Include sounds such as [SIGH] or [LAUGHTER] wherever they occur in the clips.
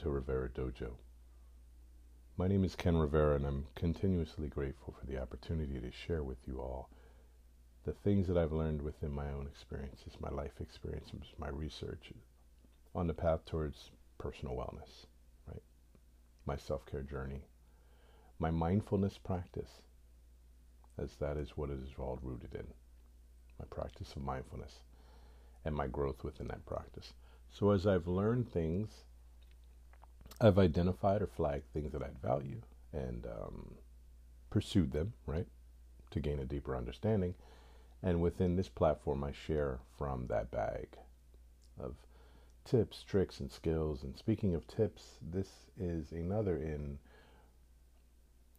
to Rivera Dojo. My name is Ken Rivera, and I'm continuously grateful for the opportunity to share with you all the things that I've learned within my own experiences, my life experiences, my research on the path towards personal wellness, right? My self care journey, my mindfulness practice, as that is what it is all rooted in my practice of mindfulness and my growth within that practice. So, as I've learned things, I've identified or flagged things that I'd value and um, pursued them, right, to gain a deeper understanding. And within this platform, I share from that bag of tips, tricks, and skills. And speaking of tips, this is another in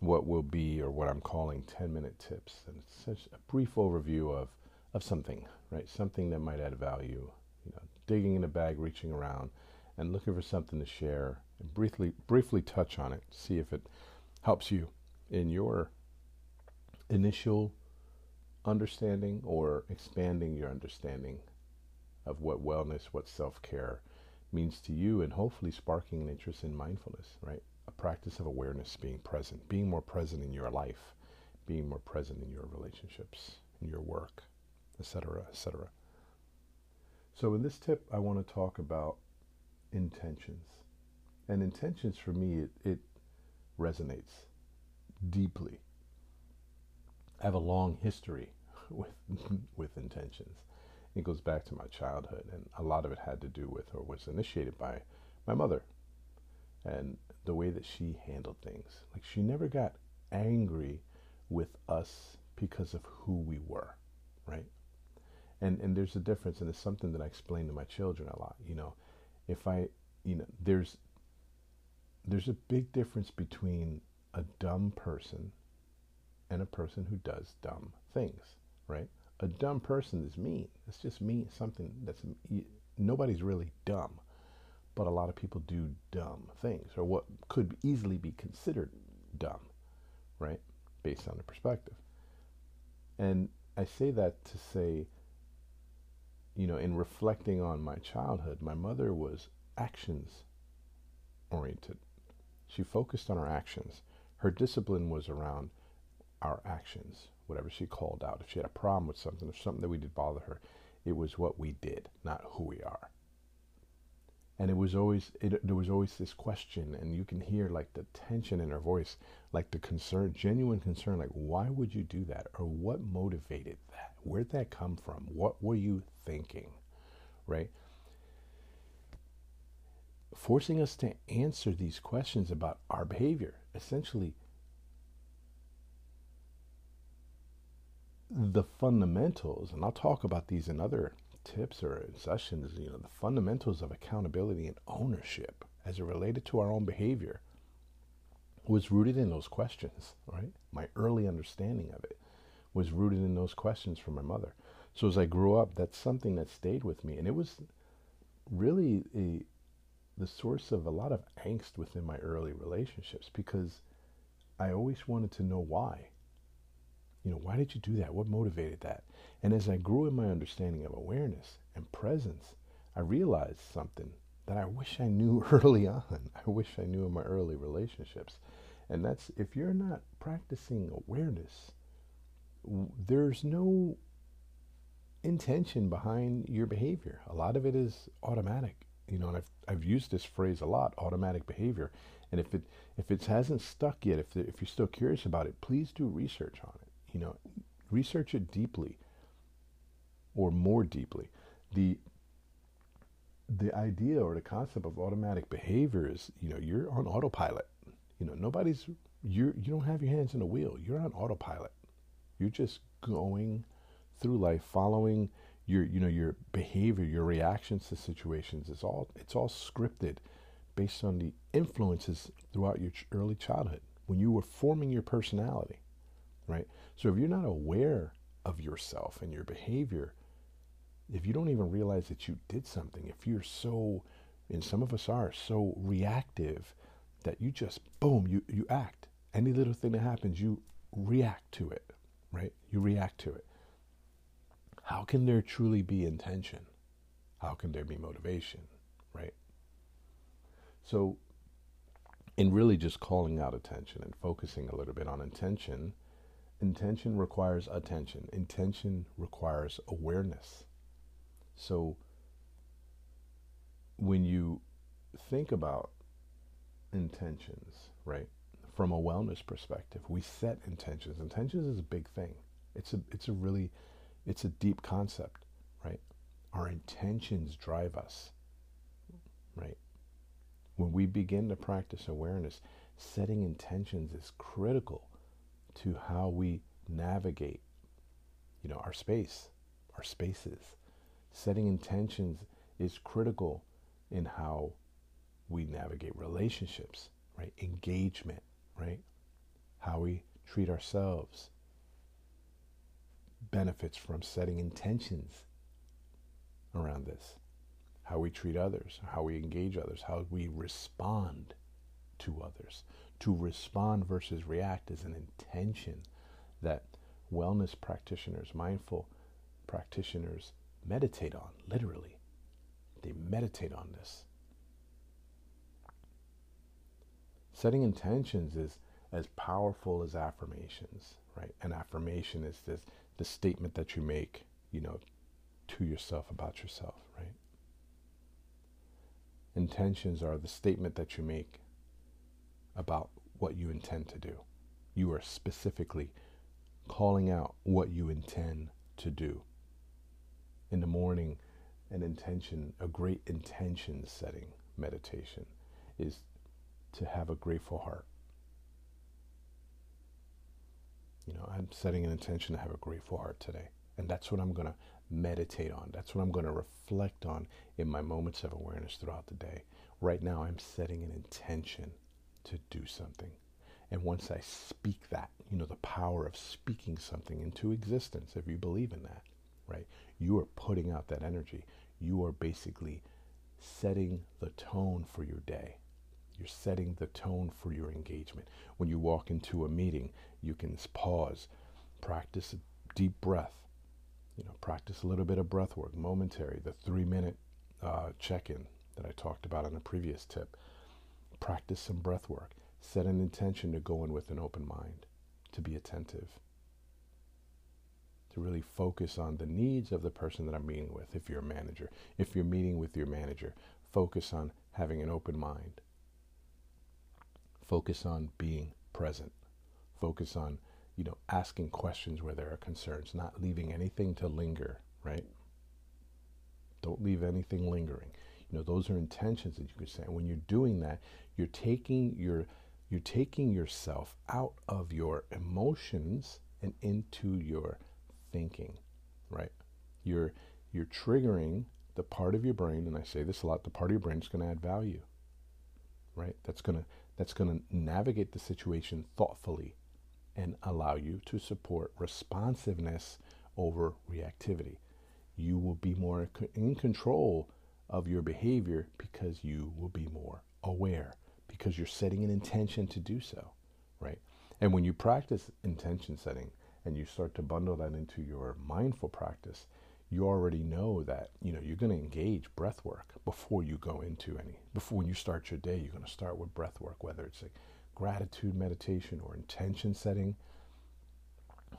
what will be, or what I'm calling 10 minute tips. And it's such a brief overview of, of something, right? Something that might add value. You know, digging in a bag, reaching around, and looking for something to share and briefly briefly touch on it, see if it helps you in your initial understanding or expanding your understanding of what wellness, what self-care means to you and hopefully sparking an interest in mindfulness, right? A practice of awareness, being present, being more present in your life, being more present in your relationships, in your work, etc., etc. So in this tip I want to talk about intentions. And intentions for me, it, it resonates deeply. I have a long history [LAUGHS] with [LAUGHS] with intentions. It goes back to my childhood, and a lot of it had to do with, or was initiated by, my mother, and the way that she handled things. Like she never got angry with us because of who we were, right? And and there's a difference, and it's something that I explain to my children a lot. You know, if I, you know, there's there's a big difference between a dumb person and a person who does dumb things, right? A dumb person is mean. It's just mean, something that's nobody's really dumb, but a lot of people do dumb things, or what could easily be considered dumb, right? Based on the perspective. And I say that to say, you know, in reflecting on my childhood, my mother was actions oriented. She focused on our actions. Her discipline was around our actions, whatever she called out. If she had a problem with something, or something that we did bother her, it was what we did, not who we are. And it was always, it, there was always this question, and you can hear like the tension in her voice, like the concern, genuine concern, like, why would you do that? Or what motivated that? Where'd that come from? What were you thinking? Right? Forcing us to answer these questions about our behavior. Essentially, the fundamentals, and I'll talk about these in other tips or sessions, you know, the fundamentals of accountability and ownership as it related to our own behavior was rooted in those questions, right? My early understanding of it was rooted in those questions from my mother. So as I grew up, that's something that stayed with me. And it was really a, the source of a lot of angst within my early relationships because I always wanted to know why. You know, why did you do that? What motivated that? And as I grew in my understanding of awareness and presence, I realized something that I wish I knew [LAUGHS] early on. I wish I knew in my early relationships. And that's if you're not practicing awareness, there's no intention behind your behavior. A lot of it is automatic you know, and I've I've used this phrase a lot, automatic behavior. And if it if it hasn't stuck yet, if if you're still curious about it, please do research on it. You know, research it deeply, or more deeply. The the idea or the concept of automatic behavior is, you know, you're on autopilot. You know, nobody's you you don't have your hands in the wheel. You're on autopilot. You're just going through life following your you know your behavior, your reactions to situations. It's all it's all scripted based on the influences throughout your early childhood when you were forming your personality, right? So if you're not aware of yourself and your behavior, if you don't even realize that you did something, if you're so, and some of us are so reactive that you just boom, you you act. Any little thing that happens, you react to it, right? You react to it how can there truly be intention? How can there be motivation, right? So in really just calling out attention and focusing a little bit on intention. Intention requires attention, intention requires awareness. So when you think about intentions, right, from a wellness perspective, we set intentions. Intentions is a big thing. It's a it's a really it's a deep concept, right? Our intentions drive us, right? When we begin to practice awareness, setting intentions is critical to how we navigate, you know, our space, our spaces. Setting intentions is critical in how we navigate relationships, right? Engagement, right? How we treat ourselves benefits from setting intentions around this how we treat others, how we engage others, how we respond to others. To respond versus react is an intention that wellness practitioners, mindful practitioners meditate on, literally. They meditate on this. Setting intentions is as powerful as affirmations, right? An affirmation is this the statement that you make, you know, to yourself about yourself, right? Intentions are the statement that you make about what you intend to do. You are specifically calling out what you intend to do. In the morning, an intention, a great intention setting meditation is to have a grateful heart. You know, I'm setting an intention to have a grateful heart today. And that's what I'm going to meditate on. That's what I'm going to reflect on in my moments of awareness throughout the day. Right now, I'm setting an intention to do something. And once I speak that, you know, the power of speaking something into existence, if you believe in that, right? You are putting out that energy. You are basically setting the tone for your day. You're setting the tone for your engagement. When you walk into a meeting, you can pause, practice a deep breath, you know, practice a little bit of breath work, momentary, the three minute uh, check in that I talked about in a previous tip. Practice some breath work. Set an intention to go in with an open mind, to be attentive, to really focus on the needs of the person that I'm meeting with. If you're a manager, if you're meeting with your manager, focus on having an open mind. Focus on being present. Focus on you know, asking questions where there are concerns, not leaving anything to linger, right? Don't leave anything lingering. You know, those are intentions that you could say. And when you're doing that, you're taking your you're taking yourself out of your emotions and into your thinking, right? You're you're triggering the part of your brain, and I say this a lot, the part of your brain is going to add value, right? That's going to that's going to navigate the situation thoughtfully and allow you to support responsiveness over reactivity. You will be more in control of your behavior because you will be more aware, because you're setting an intention to do so, right? And when you practice intention setting and you start to bundle that into your mindful practice, you already know that you know you're going to engage breath work before you go into any before when you start your day you're going to start with breath work whether it's a gratitude meditation or intention setting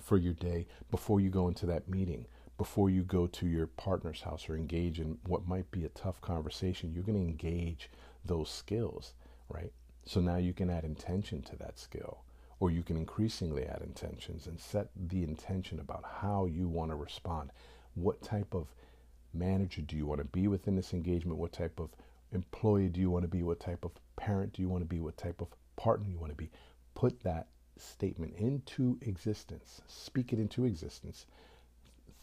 for your day before you go into that meeting, before you go to your partner's house or engage in what might be a tough conversation. You're going to engage those skills, right? So now you can add intention to that skill, or you can increasingly add intentions and set the intention about how you want to respond. What type of manager do you want to be within this engagement? What type of employee do you want to be? What type of parent do you want to be? What type of partner you want to be. Put that statement into existence, speak it into existence,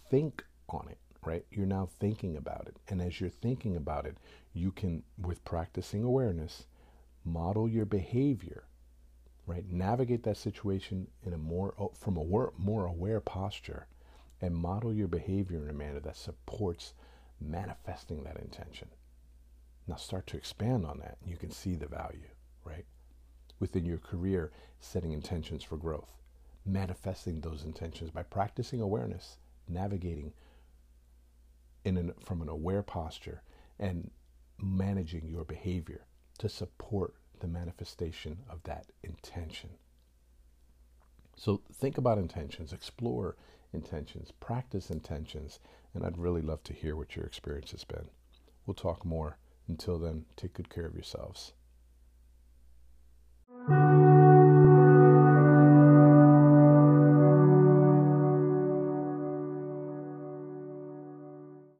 think on it, right? You're now thinking about it. And as you're thinking about it, you can, with practicing awareness, model your behavior, right? Navigate that situation in a more, oh, from a more aware posture and model your behavior in a manner that supports manifesting that intention. Now start to expand on that and you can see the value, right? Within your career, setting intentions for growth, manifesting those intentions by practicing awareness, navigating in an, from an aware posture, and managing your behavior to support the manifestation of that intention. So think about intentions, explore intentions, practice intentions, and I'd really love to hear what your experience has been. We'll talk more. Until then, take good care of yourselves.